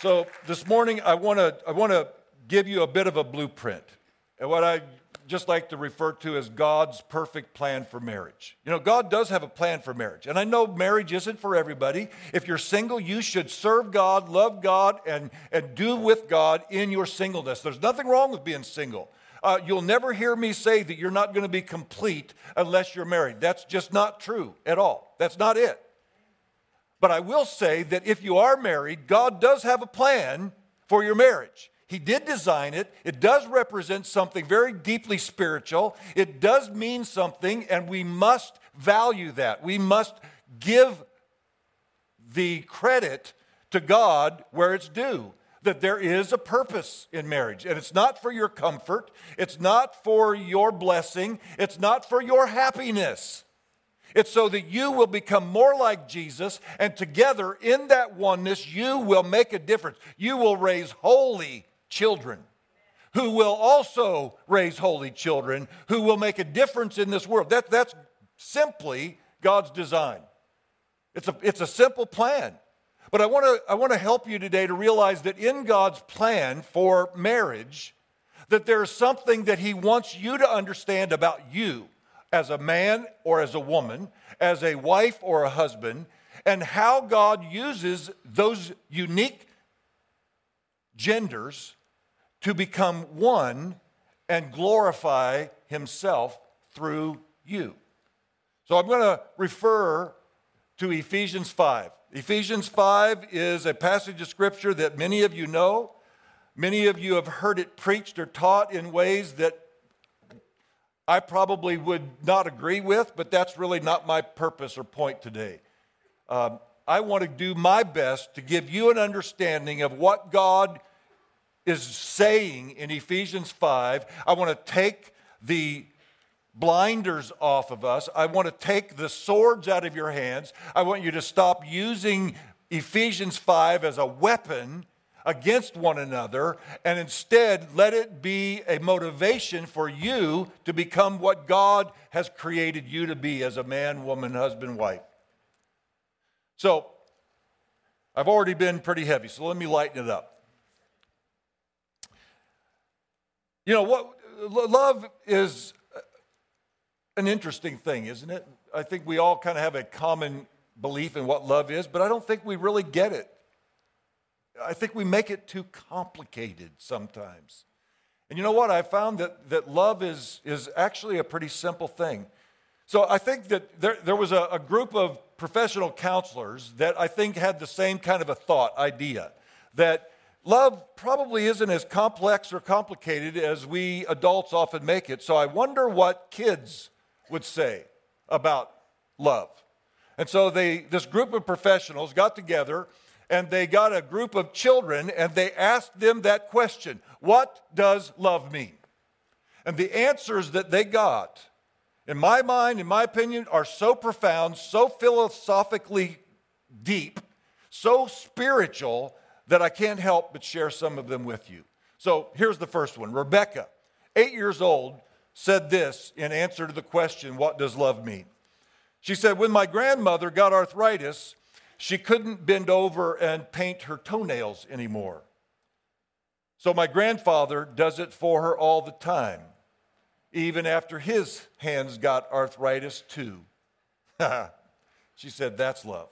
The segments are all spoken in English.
So this morning, I want to I want to give you a bit of a blueprint, and what I just like to refer to as God's perfect plan for marriage. You know, God does have a plan for marriage, and I know marriage isn't for everybody. If you're single, you should serve God, love God, and and do with God in your singleness. There's nothing wrong with being single. Uh, you'll never hear me say that you're not going to be complete unless you're married. That's just not true at all. That's not it. But I will say that if you are married, God does have a plan for your marriage. He did design it. It does represent something very deeply spiritual. It does mean something, and we must value that. We must give the credit to God where it's due that there is a purpose in marriage. And it's not for your comfort, it's not for your blessing, it's not for your happiness. It's so that you will become more like Jesus, and together in that oneness, you will make a difference. You will raise holy children who will also raise holy children who will make a difference in this world. That, that's simply God's design. It's a, it's a simple plan. But I want to I want to help you today to realize that in God's plan for marriage that there's something that he wants you to understand about you as a man or as a woman, as a wife or a husband, and how God uses those unique genders to become one and glorify himself through you. So I'm going to refer to Ephesians 5. Ephesians 5 is a passage of scripture that many of you know. Many of you have heard it preached or taught in ways that I probably would not agree with, but that's really not my purpose or point today. Um, I want to do my best to give you an understanding of what God is saying in Ephesians 5. I want to take the blinders off of us. I want to take the swords out of your hands. I want you to stop using Ephesians 5 as a weapon against one another and instead let it be a motivation for you to become what God has created you to be as a man, woman, husband, wife. So, I've already been pretty heavy, so let me lighten it up. You know what love is an interesting thing, isn't it? I think we all kind of have a common belief in what love is, but I don't think we really get it. I think we make it too complicated sometimes. And you know what? I found that, that love is, is actually a pretty simple thing. So I think that there, there was a, a group of professional counselors that I think had the same kind of a thought idea that love probably isn't as complex or complicated as we adults often make it. So I wonder what kids would say about love. And so they, this group of professionals got together and they got a group of children and they asked them that question What does love mean? And the answers that they got, in my mind, in my opinion, are so profound, so philosophically deep, so spiritual that I can't help but share some of them with you. So here's the first one Rebecca, eight years old, said this in answer to the question, What does love mean? She said, When my grandmother got arthritis, she couldn't bend over and paint her toenails anymore. So my grandfather does it for her all the time, even after his hands got arthritis too. she said, That's love.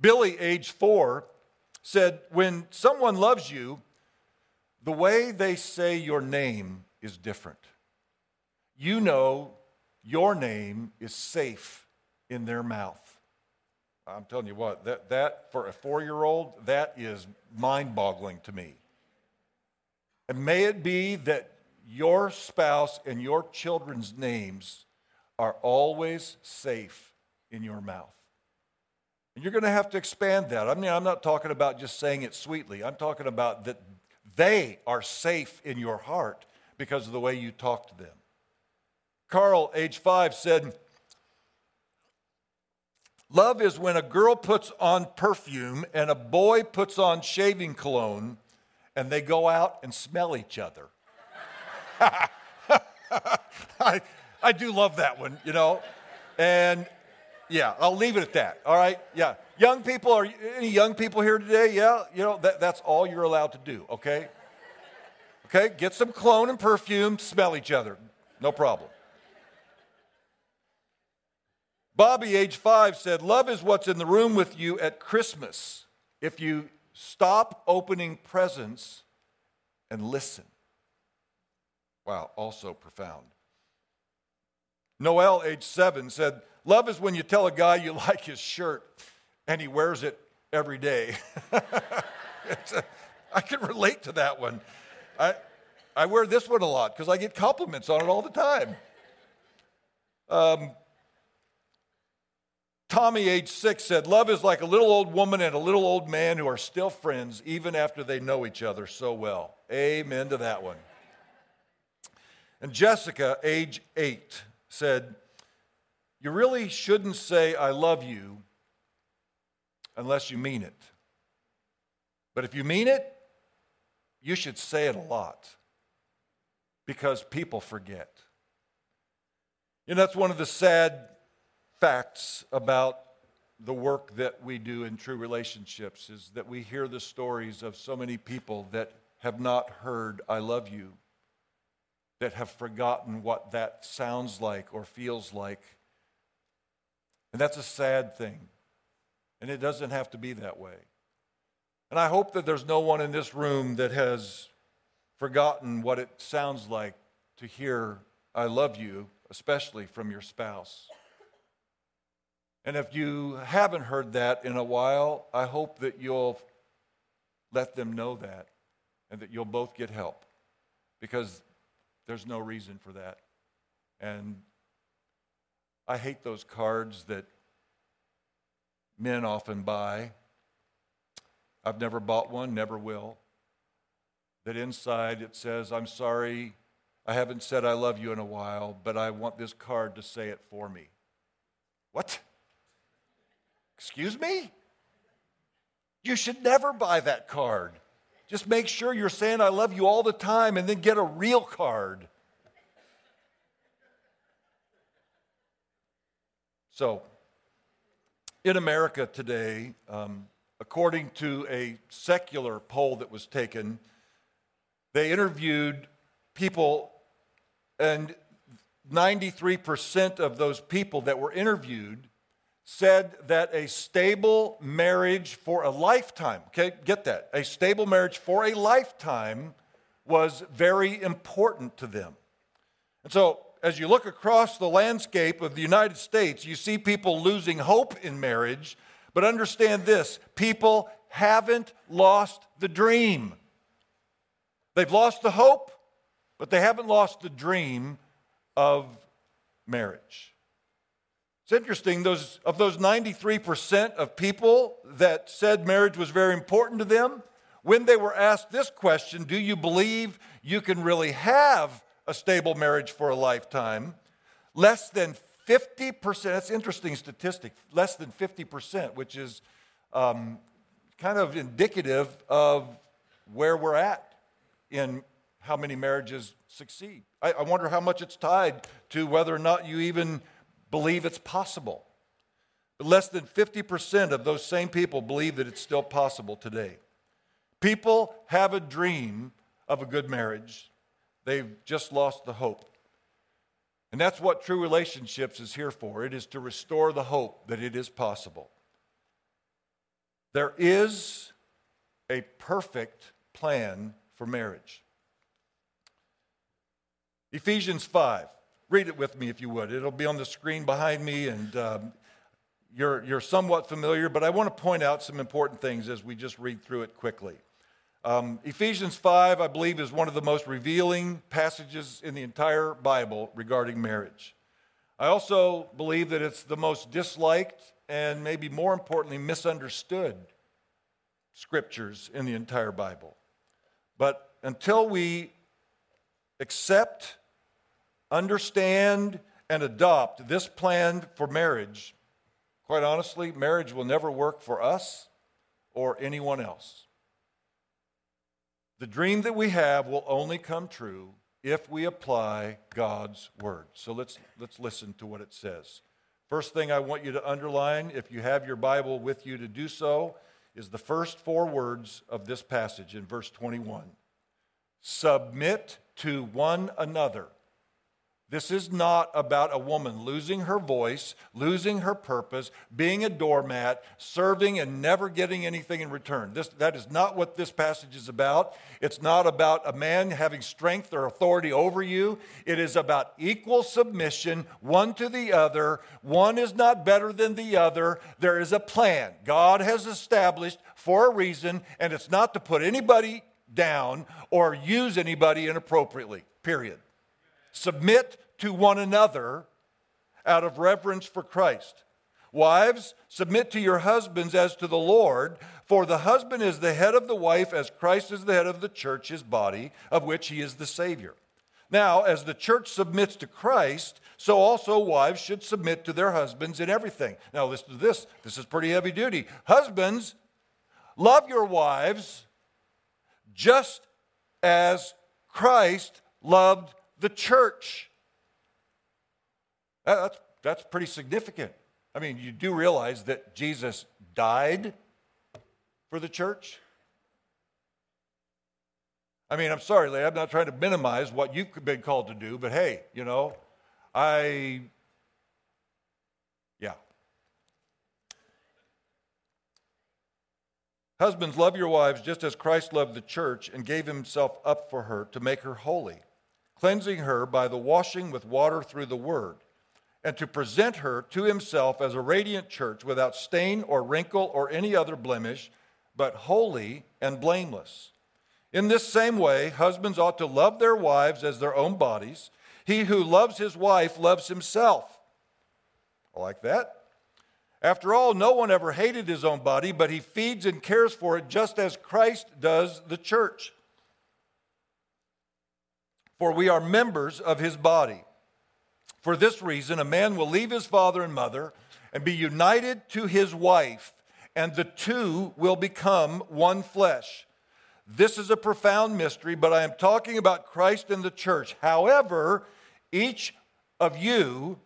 Billy, age four, said, When someone loves you, the way they say your name is different. You know your name is safe in their mouth. I'm telling you what, that, that for a four year old, that is mind boggling to me. And may it be that your spouse and your children's names are always safe in your mouth. And you're going to have to expand that. I mean, I'm not talking about just saying it sweetly, I'm talking about that they are safe in your heart because of the way you talk to them. Carl, age five, said, Love is when a girl puts on perfume and a boy puts on shaving cologne and they go out and smell each other. I, I do love that one, you know. And yeah, I'll leave it at that. All right? Yeah. young people, are any young people here today? Yeah, you know, that, that's all you're allowed to do, okay? Okay, get some cologne and perfume, smell each other. No problem. Bobby, age five, said, Love is what's in the room with you at Christmas. If you stop opening presents and listen. Wow, also profound. Noel, age seven, said, Love is when you tell a guy you like his shirt and he wears it every day. a, I can relate to that one. I, I wear this one a lot because I get compliments on it all the time. Um, Tommy, age six, said, Love is like a little old woman and a little old man who are still friends even after they know each other so well. Amen to that one. And Jessica, age eight, said, You really shouldn't say, I love you unless you mean it. But if you mean it, you should say it a lot because people forget. You know, that's one of the sad facts about the work that we do in true relationships is that we hear the stories of so many people that have not heard I love you, that have forgotten what that sounds like or feels like. And that's a sad thing. And it doesn't have to be that way. And I hope that there's no one in this room that has forgotten what it sounds like to hear, I love you, especially from your spouse. And if you haven't heard that in a while, I hope that you'll let them know that and that you'll both get help because there's no reason for that. And I hate those cards that men often buy. I've never bought one, never will. That inside it says, I'm sorry, I haven't said I love you in a while, but I want this card to say it for me. What? Excuse me? You should never buy that card. Just make sure you're saying I love you all the time and then get a real card. So, in America today, um, according to a secular poll that was taken, they interviewed people, and 93% of those people that were interviewed said that a stable marriage for a lifetime, okay, get that, a stable marriage for a lifetime was very important to them. And so, as you look across the landscape of the United States, you see people losing hope in marriage, but understand this people haven't lost the dream. They've lost the hope, but they haven't lost the dream of marriage. It's interesting, those, of those 93% of people that said marriage was very important to them, when they were asked this question, do you believe you can really have a stable marriage for a lifetime? Less than 50%, that's interesting statistic, less than 50%, which is um, kind of indicative of where we're at in how many marriages succeed. I, I wonder how much it's tied to whether or not you even believe it's possible. But less than 50% of those same people believe that it's still possible today. People have a dream of a good marriage, they've just lost the hope. And that's what true relationships is here for it is to restore the hope that it is possible. There is a perfect plan for marriage. Ephesians 5. Read it with me if you would. It'll be on the screen behind me, and um, you're, you're somewhat familiar, but I want to point out some important things as we just read through it quickly. Um, Ephesians 5, I believe, is one of the most revealing passages in the entire Bible regarding marriage. I also believe that it's the most disliked and maybe more importantly, misunderstood scriptures in the entire Bible. But until we accept understand and adopt this plan for marriage, quite honestly, marriage will never work for us or anyone else. The dream that we have will only come true if we apply God's word. So let's, let's listen to what it says. First thing I want you to underline, if you have your Bible with you to do so, is the first four words of this passage in verse 21 Submit to one another this is not about a woman losing her voice, losing her purpose, being a doormat, serving and never getting anything in return. This, that is not what this passage is about. It's not about a man having strength or authority over you. It is about equal submission, one to the other. One is not better than the other. There is a plan God has established for a reason, and it's not to put anybody down or use anybody inappropriately, period. Submit to one another out of reverence for Christ. Wives, submit to your husbands as to the Lord, for the husband is the head of the wife, as Christ is the head of the church, his body, of which he is the Savior. Now, as the church submits to Christ, so also wives should submit to their husbands in everything. Now, listen to this. This is pretty heavy duty. Husbands, love your wives just as Christ loved the church. That's, that's pretty significant. I mean, you do realize that Jesus died for the church? I mean, I'm sorry, lady, I'm not trying to minimize what you've been called to do, but hey, you know, I, yeah. Husbands, love your wives just as Christ loved the church and gave himself up for her to make her holy cleansing her by the washing with water through the word, and to present her to himself as a radiant church without stain or wrinkle or any other blemish, but holy and blameless. In this same way, husbands ought to love their wives as their own bodies. He who loves his wife loves himself. I like that. After all, no one ever hated his own body, but he feeds and cares for it just as Christ does the church for we are members of his body. For this reason, a man will leave his father and mother and be united to his wife, and the two will become one flesh. This is a profound mystery, but I am talking about Christ and the church. However, each of you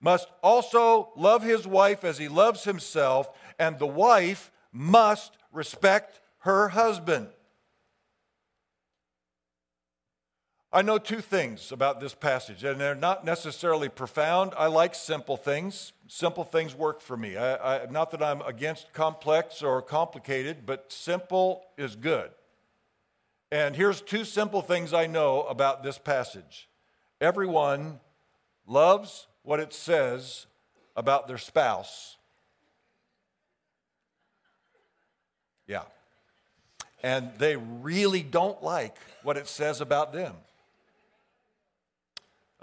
must also love his wife as he loves himself, and the wife must respect her husband. I know two things about this passage, and they're not necessarily profound. I like simple things. Simple things work for me. I, I, not that I'm against complex or complicated, but simple is good. And here's two simple things I know about this passage everyone loves what it says about their spouse. Yeah. And they really don't like what it says about them.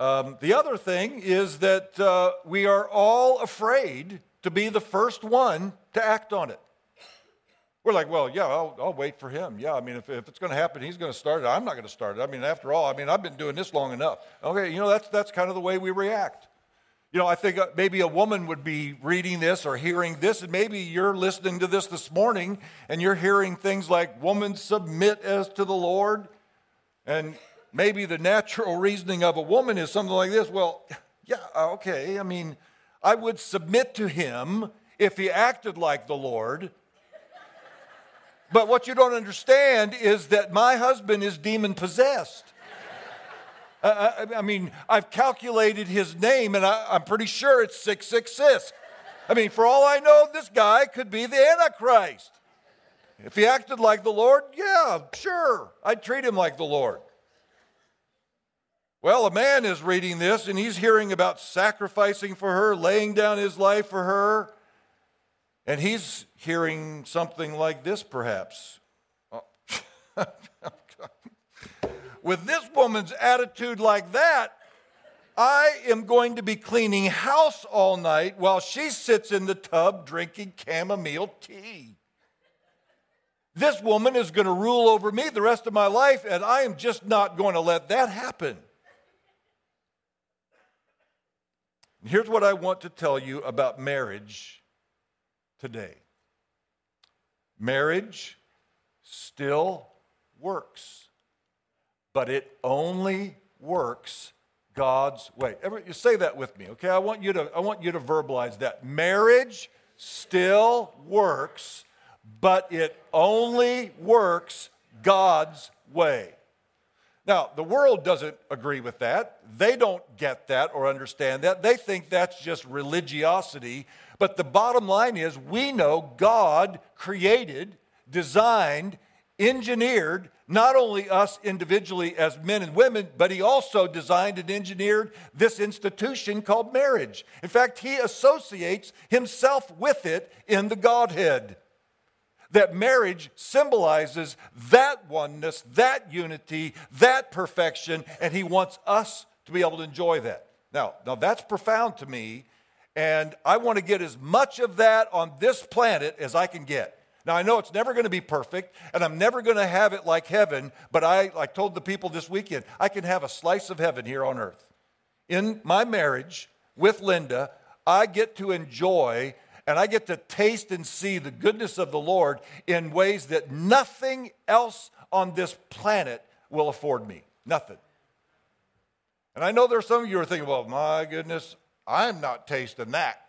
Um, the other thing is that uh, we are all afraid to be the first one to act on it. We're like, well, yeah, I'll, I'll wait for him. Yeah, I mean, if, if it's going to happen, he's going to start it. I'm not going to start it. I mean, after all, I mean, I've been doing this long enough. Okay, you know, that's, that's kind of the way we react. You know, I think uh, maybe a woman would be reading this or hearing this, and maybe you're listening to this this morning and you're hearing things like, woman, submit as to the Lord. And maybe the natural reasoning of a woman is something like this well, yeah, okay, I mean, I would submit to him if he acted like the Lord. But what you don't understand is that my husband is demon possessed. Uh, uh, I, I, mean, I've calculated his name and I, I'm pretty sure it's 666. I mean, for all I know, this guy could be the Antichrist. If he acted like the Lord, yeah, sure, I'd treat him like the Lord. Well, a man is reading this and he's hearing about sacrificing for her, laying down his life for her. And he's hearing something like this, perhaps. With this woman's attitude like that, I am going to be cleaning house all night while she sits in the tub drinking chamomile tea. This woman is going to rule over me the rest of my life, and I am just not going to let that happen. Here's what I want to tell you about marriage today marriage still works, but it only works God's way. You say that with me, okay? I want you to I want you to verbalize that. Marriage still works, but it only works God's way. Now, the world doesn't agree with that. They don't get that or understand that. They think that's just religiosity. But the bottom line is we know God created, designed, engineered not only us individually as men and women, but he also designed and engineered this institution called marriage. In fact, he associates himself with it in the Godhead. That marriage symbolizes that oneness, that unity, that perfection, and he wants us to be able to enjoy that. Now, now that's profound to me, and I want to get as much of that on this planet as I can get. Now, I know it's never going to be perfect, and I'm never going to have it like heaven, but I, I told the people this weekend, I can have a slice of heaven here on earth. In my marriage with Linda, I get to enjoy and I get to taste and see the goodness of the Lord in ways that nothing else on this planet will afford me. Nothing. And I know there's some of you are thinking, well, my goodness, I'm not tasting that.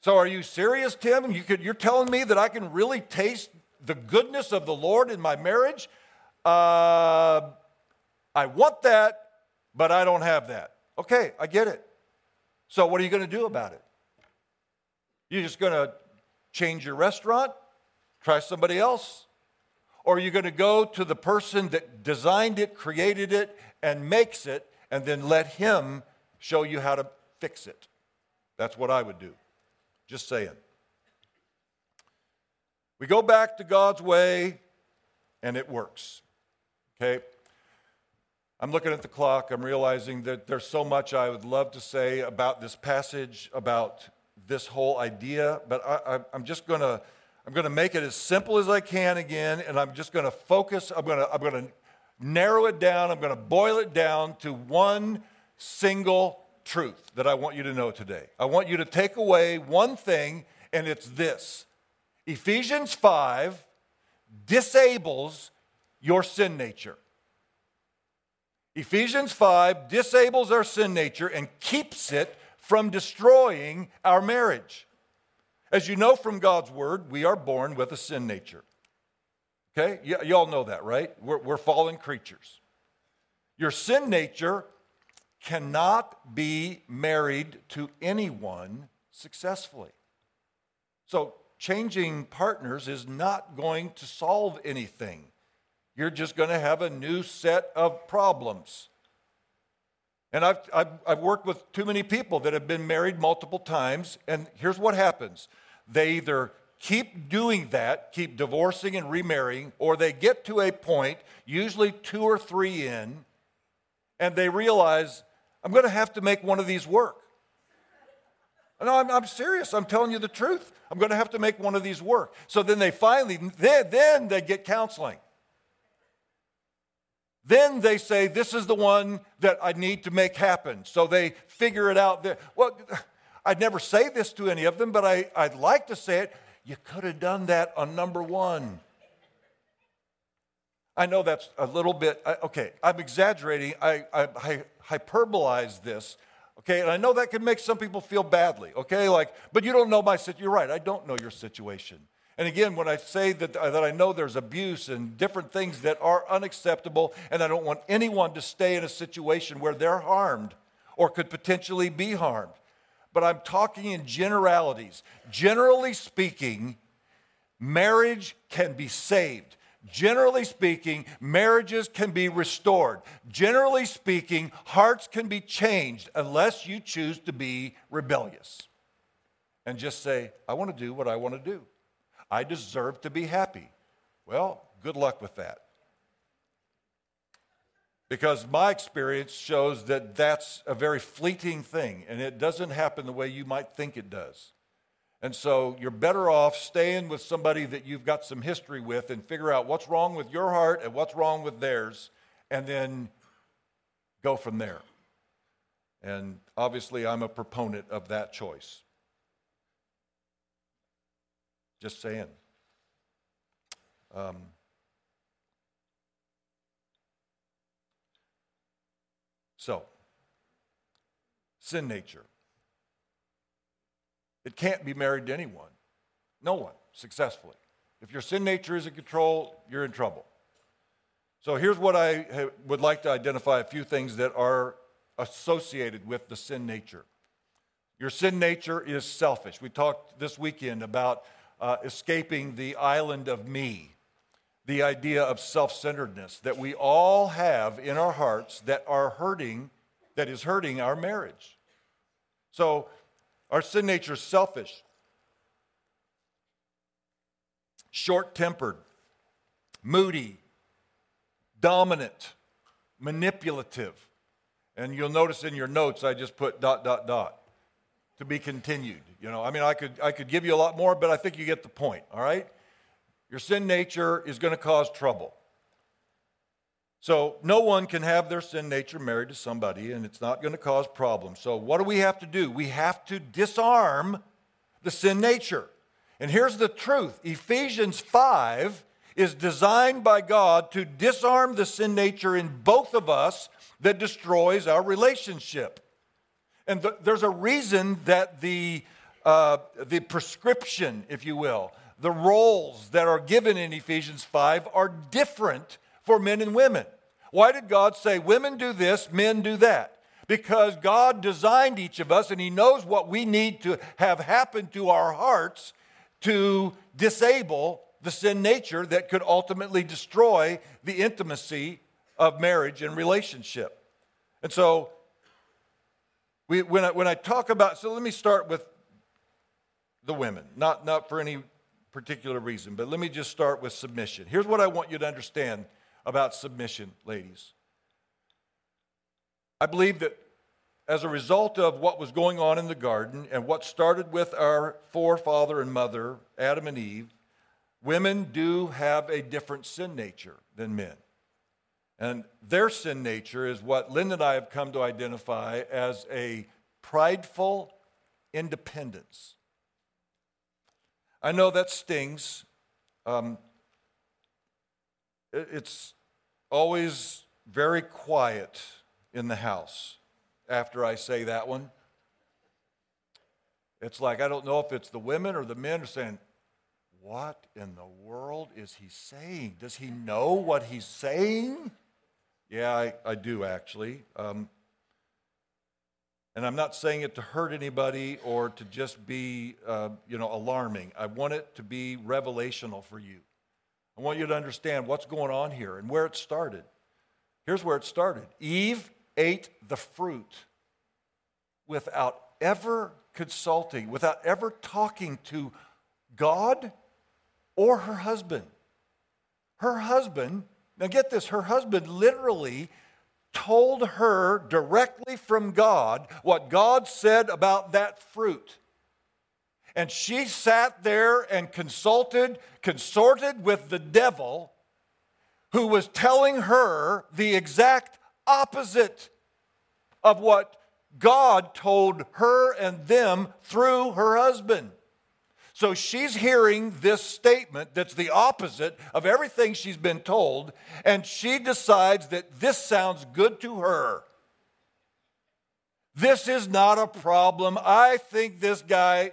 So are you serious, Tim? You could, you're telling me that I can really taste the goodness of the Lord in my marriage? Uh, I want that, but I don't have that. Okay, I get it. So what are you going to do about it? You're just going to change your restaurant, try somebody else? Or are you going to go to the person that designed it, created it, and makes it, and then let him show you how to fix it? That's what I would do. Just saying. We go back to God's way and it works. Okay? I'm looking at the clock. I'm realizing that there's so much I would love to say about this passage, about this whole idea, but I, am just going to. I'm going to make it as simple as I can again, and I'm just going to focus. I'm going to, I'm going to narrow it down. I'm going to boil it down to one single truth that I want you to know today. I want you to take away one thing, and it's this Ephesians 5 disables your sin nature. Ephesians 5 disables our sin nature and keeps it from destroying our marriage. As you know from God's word, we are born with a sin nature. Okay? Y- y'all know that, right? We're, we're fallen creatures. Your sin nature cannot be married to anyone successfully. So, changing partners is not going to solve anything. You're just going to have a new set of problems. And I've, I've, I've, worked with too many people that have been married multiple times, and here's what happens they either keep doing that, keep divorcing and remarrying, or they get to a point, usually two or three in, and they realize I'm going to have to make one of these work. No, I'm, I'm, serious. I'm telling you the truth. I'm going to have to make one of these work. So then they finally, then, then they get counseling. Then they say, This is the one that I need to make happen. So they figure it out. There. Well, I'd never say this to any of them, but I, I'd like to say it. You could have done that on number one. I know that's a little bit, okay, I'm exaggerating. I, I, I hyperbolize this, okay? And I know that can make some people feel badly, okay? Like, but you don't know my situation. You're right, I don't know your situation. And again, when I say that, uh, that I know there's abuse and different things that are unacceptable, and I don't want anyone to stay in a situation where they're harmed or could potentially be harmed. But I'm talking in generalities. Generally speaking, marriage can be saved. Generally speaking, marriages can be restored. Generally speaking, hearts can be changed unless you choose to be rebellious and just say, I want to do what I want to do. I deserve to be happy. Well, good luck with that. Because my experience shows that that's a very fleeting thing and it doesn't happen the way you might think it does. And so you're better off staying with somebody that you've got some history with and figure out what's wrong with your heart and what's wrong with theirs, and then go from there. And obviously, I'm a proponent of that choice. Just saying. Um, so, sin nature. It can't be married to anyone, no one, successfully. If your sin nature is in control, you're in trouble. So here's what I would like to identify a few things that are associated with the sin nature. Your sin nature is selfish. We talked this weekend about uh, escaping the island of me, the idea of self centeredness that we all have in our hearts that are hurting, that is hurting our marriage. So our sin nature is selfish, short tempered, moody, dominant, manipulative. And you'll notice in your notes, I just put dot, dot, dot to be continued. You know, I mean, I could, I could give you a lot more, but I think you get the point, all right? Your sin nature is going to cause trouble. So, no one can have their sin nature married to somebody, and it's not going to cause problems. So, what do we have to do? We have to disarm the sin nature. And here's the truth Ephesians 5 is designed by God to disarm the sin nature in both of us that destroys our relationship. And the, there's a reason that the, uh, the prescription, if you will, the roles that are given in Ephesians 5 are different for men and women. Why did God say, women do this, men do that? Because God designed each of us and He knows what we need to have happen to our hearts to disable the sin nature that could ultimately destroy the intimacy of marriage and relationship. And so, we, when, I, when I talk about, so let me start with the women, not, not for any particular reason, but let me just start with submission. Here's what I want you to understand about submission, ladies. I believe that as a result of what was going on in the garden and what started with our forefather and mother, Adam and Eve, women do have a different sin nature than men. And their sin nature is what Lynn and I have come to identify as a prideful independence. I know that stings. Um, it's always very quiet in the house after I say that one. It's like, I don't know if it's the women or the men are saying, What in the world is he saying? Does he know what he's saying? Yeah, I, I do actually. Um, and I'm not saying it to hurt anybody or to just be, uh, you know, alarming. I want it to be revelational for you. I want you to understand what's going on here and where it started. Here's where it started Eve ate the fruit without ever consulting, without ever talking to God or her husband. Her husband, now get this, her husband literally told her directly from God what God said about that fruit. And she sat there and consulted, consorted with the devil who was telling her the exact opposite of what God told her and them through her husband. So she's hearing this statement that's the opposite of everything she's been told, and she decides that this sounds good to her. This is not a problem. I think this guy,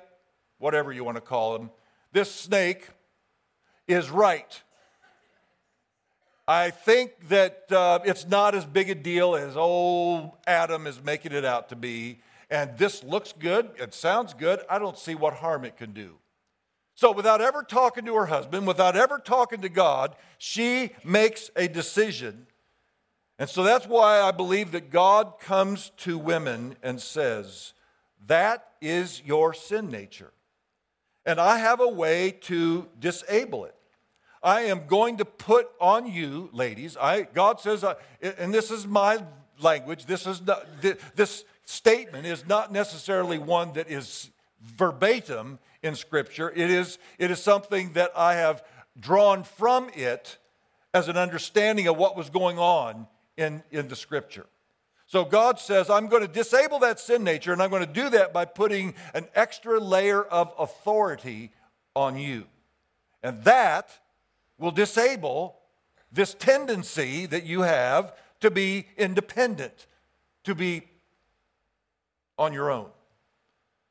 whatever you want to call him, this snake, is right. I think that uh, it's not as big a deal as old Adam is making it out to be. And this looks good, it sounds good. I don't see what harm it can do. So, without ever talking to her husband, without ever talking to God, she makes a decision. And so that's why I believe that God comes to women and says, That is your sin nature. And I have a way to disable it. I am going to put on you, ladies. I, God says, uh, and this is my language. This is not, this statement is not necessarily one that is verbatim in Scripture. It is, it is something that I have drawn from it as an understanding of what was going on in, in the Scripture. So God says, I'm going to disable that sin nature, and I'm going to do that by putting an extra layer of authority on you. And that will disable this tendency that you have to be independent, to be on your own.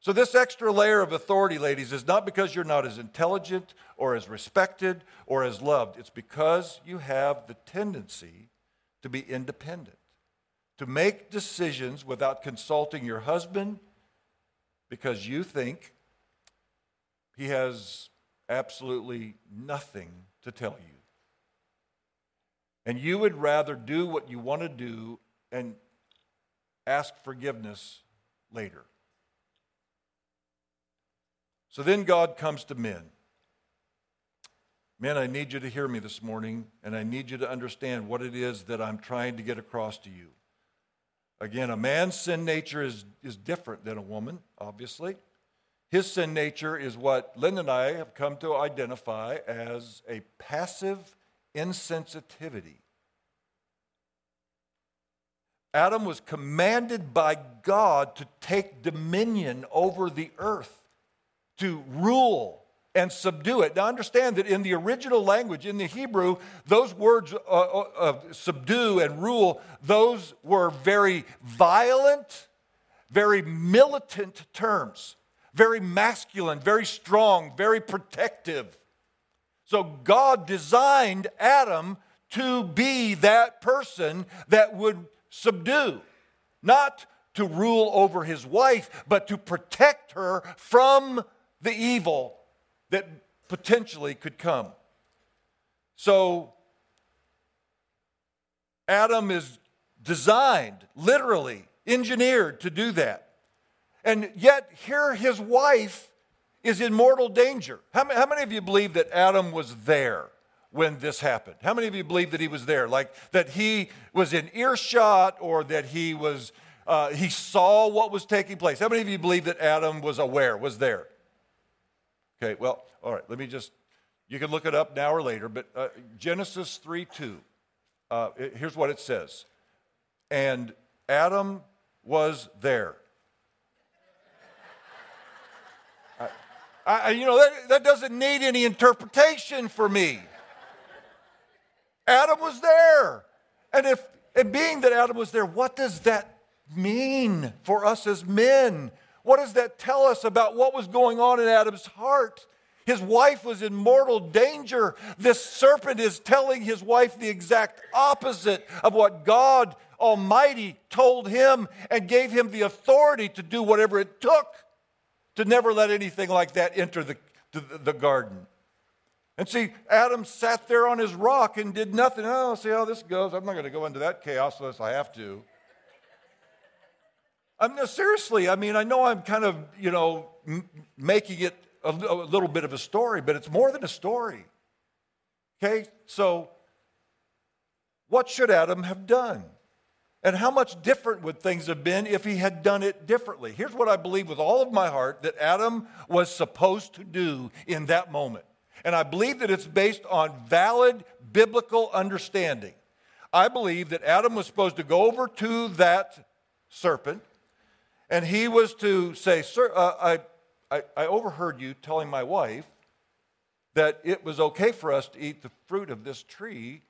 So, this extra layer of authority, ladies, is not because you're not as intelligent or as respected or as loved. It's because you have the tendency to be independent, to make decisions without consulting your husband because you think he has absolutely nothing to tell you. And you would rather do what you want to do and ask forgiveness later. So then God comes to men. Men, I need you to hear me this morning, and I need you to understand what it is that I'm trying to get across to you. Again, a man's sin nature is, is different than a woman, obviously. His sin nature is what Lynn and I have come to identify as a passive insensitivity. Adam was commanded by God to take dominion over the earth to rule and subdue it. Now, understand that in the original language, in the Hebrew, those words, uh, uh, uh, subdue and rule, those were very violent, very militant terms, very masculine, very strong, very protective. So, God designed Adam to be that person that would subdue, not to rule over his wife, but to protect her from the evil that potentially could come. So, Adam is designed, literally, engineered to do that. And yet, here his wife is in mortal danger. How many, how many of you believe that Adam was there when this happened? How many of you believe that he was there? Like that he was in earshot or that he was. Uh, he saw what was taking place. How many of you believe that Adam was aware, was there? Okay, well, all right, let me just, you can look it up now or later, but uh, Genesis 3 2, uh, it, here's what it says. And Adam was there. I, I, you know, that, that doesn't need any interpretation for me. Adam was there. And if, and being that Adam was there, what does that mean for us as men? What does that tell us about what was going on in Adam's heart? His wife was in mortal danger. This serpent is telling his wife the exact opposite of what God Almighty told him and gave him the authority to do whatever it took to never let anything like that enter the, the, the garden. And see, Adam sat there on his rock and did nothing. Oh, see how this goes. I'm not going to go into that chaos unless I have to. I mean, seriously, I mean, I know I'm kind of, you know, m- making it a little bit of a story, but it's more than a story. Okay, so what should Adam have done? And how much different would things have been if he had done it differently? Here's what I believe with all of my heart that Adam was supposed to do in that moment. And I believe that it's based on valid biblical understanding. I believe that Adam was supposed to go over to that serpent and he was to say, Sir, uh, I, I, I overheard you telling my wife that it was okay for us to eat the fruit of this tree.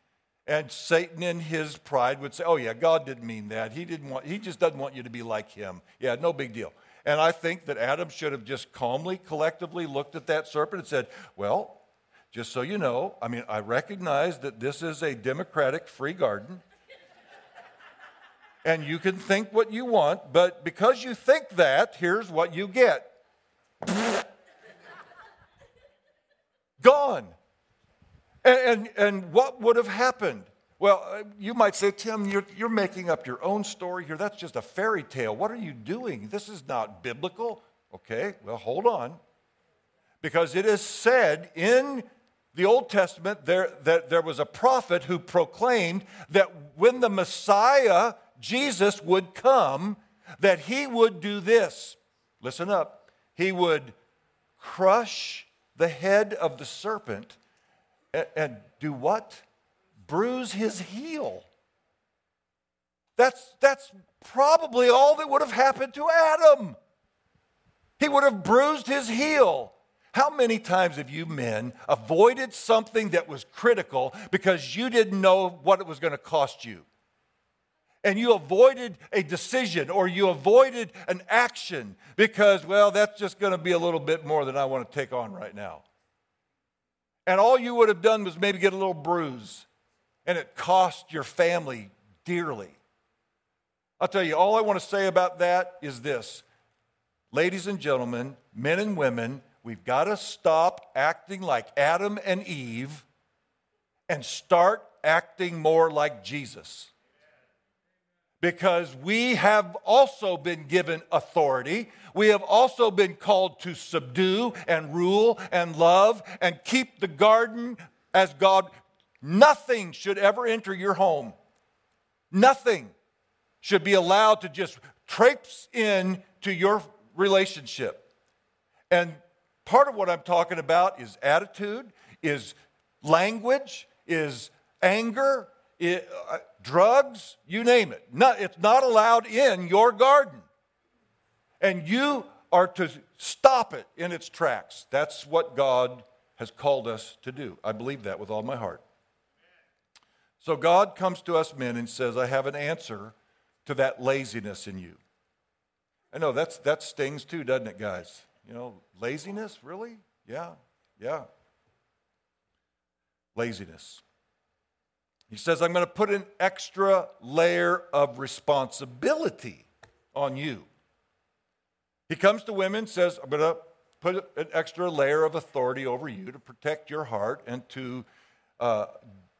And Satan, in his pride, would say, Oh, yeah, God didn't mean that. He, didn't want, he just doesn't want you to be like him. Yeah, no big deal. And I think that Adam should have just calmly, collectively looked at that serpent and said, Well, just so you know, I mean, I recognize that this is a democratic free garden and you can think what you want, but because you think that, here's what you get gone. And, and, and, what would have happened? Well, uh, you might say, Tim, you're, you're making up your own story here. That's just a fairy tale. What are you doing? This is not biblical. Okay, well, hold on. Because it is said in the Old Testament there, that there was a prophet who proclaimed that when the Messiah Jesus would come, that he would do this. Listen up. He would crush the head of the serpent and, and do what? Bruise his heel. That's, that's probably all that would have happened to Adam. He would have bruised his heel. How many times have you men avoided something that was critical because you didn't know what it was going to cost you? And you avoided a decision or you avoided an action because, well, that's just going to be a little bit more than I want to take on right now. And all you would have done was maybe get a little bruise, and it cost your family dearly. I'll tell you, all I want to say about that is this. Ladies and gentlemen, men and women, we've got to stop acting like Adam and Eve and start acting more like Jesus because we have also been given authority. We have also been called to subdue and rule and love and keep the garden as God. Nothing should ever enter your home. Nothing should be allowed to just traipse in to your relationship. And part of what I'm talking about is attitude, is language, is anger, it, uh, drugs, you name it. Not, it's not allowed in your garden. And you are to stop it in its tracks. That's what God has called us to do. I believe that with all my heart. So God comes to us men and says, I have an answer to that laziness in you. I know that's, that stings too, doesn't it, guys? You know, laziness, really? Yeah, yeah. Laziness. He says, I'm going to put an extra layer of responsibility on you. He comes to women, says, I'm going to put an extra layer of authority over you to protect your heart and to uh,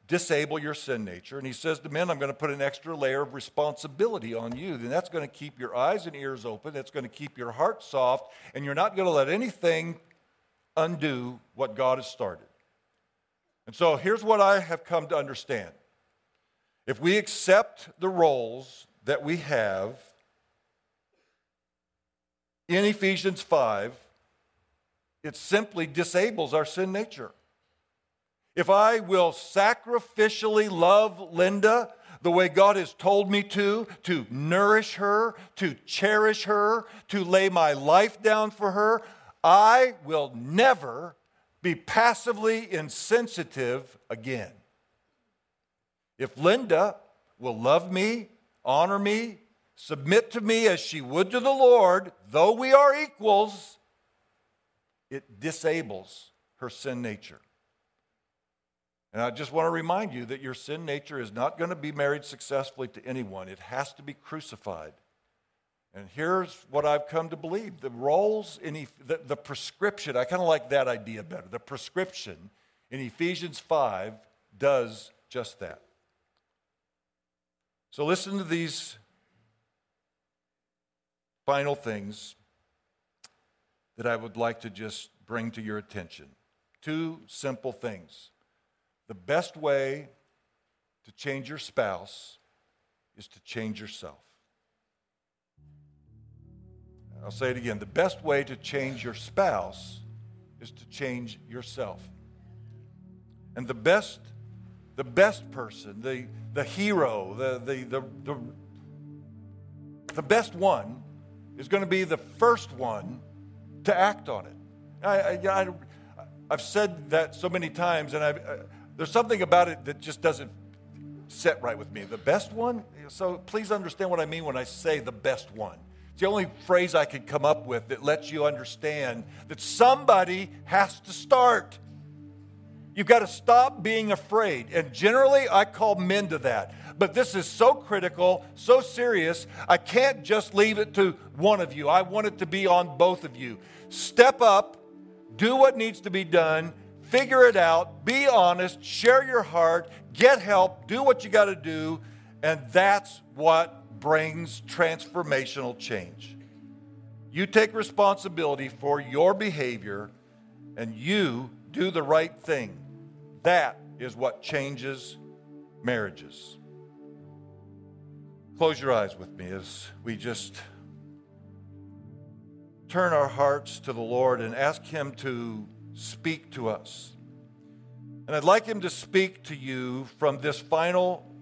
disable your sin nature. And he says to men, I'm going to put an extra layer of responsibility on you. Then that's going to keep your eyes and ears open. That's going to keep your heart soft. And you're not going to let anything undo what God has started. And so here's what I have come to understand if we accept the roles that we have in Ephesians 5, it simply disables our sin nature. If I will sacrificially love Linda the way God has told me to, to nourish her, to cherish her, to lay my life down for her, I will never be passively insensitive again. If Linda will love me, honor me, submit to me as she would to the Lord, though we are equals, it disables her sin nature. And I just want to remind you that your sin nature is not going to be married successfully to anyone. It has to be crucified. And here's what I've come to believe the roles in the, the prescription, I kind of like that idea better. The prescription in Ephesians 5 does just that. So listen to these final things that I would like to just bring to your attention. Two simple things. The best way to change your spouse is to change yourself. I'll say it again. The best way to change your spouse is to change yourself. And the best the best person, the, the hero, the, the, the, the, the best one is going to be the first one to act on it. I, I, I, have said that so many times, and I've, uh, there's something about it that just doesn't set right with me. The best one? So please understand what I mean when I say the best one. It's the only phrase I can come up with that lets you understand that somebody has to start. You've got to stop being afraid. And generally, I call men to that. But this is so critical, so serious, I can't just leave it to one of you. I want it to be on both of you. Step up, do what needs to be done, figure it out, be honest, share your heart, get help, do what you got to do, and that's what brings transformational change. You take responsibility for your behavior and you do the right thing. That is what changes marriages. Close your eyes with me as we just turn our hearts to the Lord and ask Him to speak to us. And I'd like Him to speak to you from this final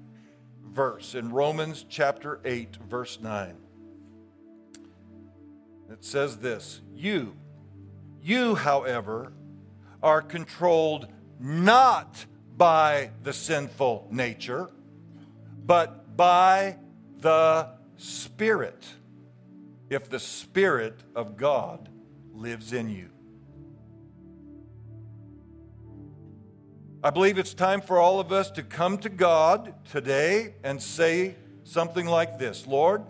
verse in Romans chapter 8, verse 9. It says this You, you, however, are controlled not by the sinful nature, but by the Spirit, if the Spirit of God lives in you. I believe it's time for all of us to come to God today and say something like this Lord,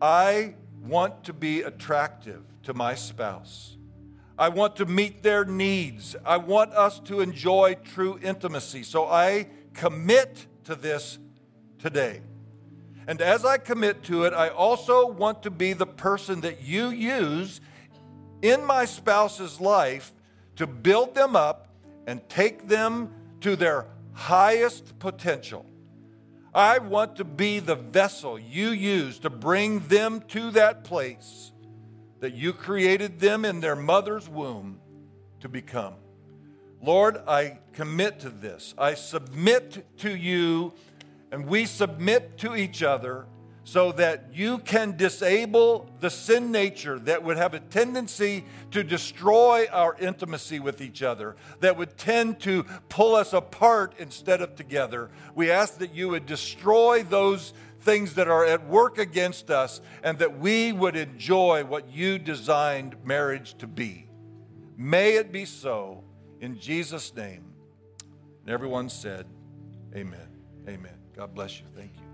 I want to be attractive to my spouse. I want to meet their needs. I want us to enjoy true intimacy. So I commit to this today. And as I commit to it, I also want to be the person that you use in my spouse's life to build them up and take them to their highest potential. I want to be the vessel you use to bring them to that place that you created them in their mother's womb to become. Lord, I commit to this. I submit to you, and we submit to each other so that you can disable the sin nature that would have a tendency to destroy our intimacy with each other, that would tend to pull us apart instead of together. We ask that you would destroy those things that are at work against us and that we would enjoy what you designed marriage to be. May it be so in Jesus' name. And everyone said, Amen. Amen. God bless you. Thank you.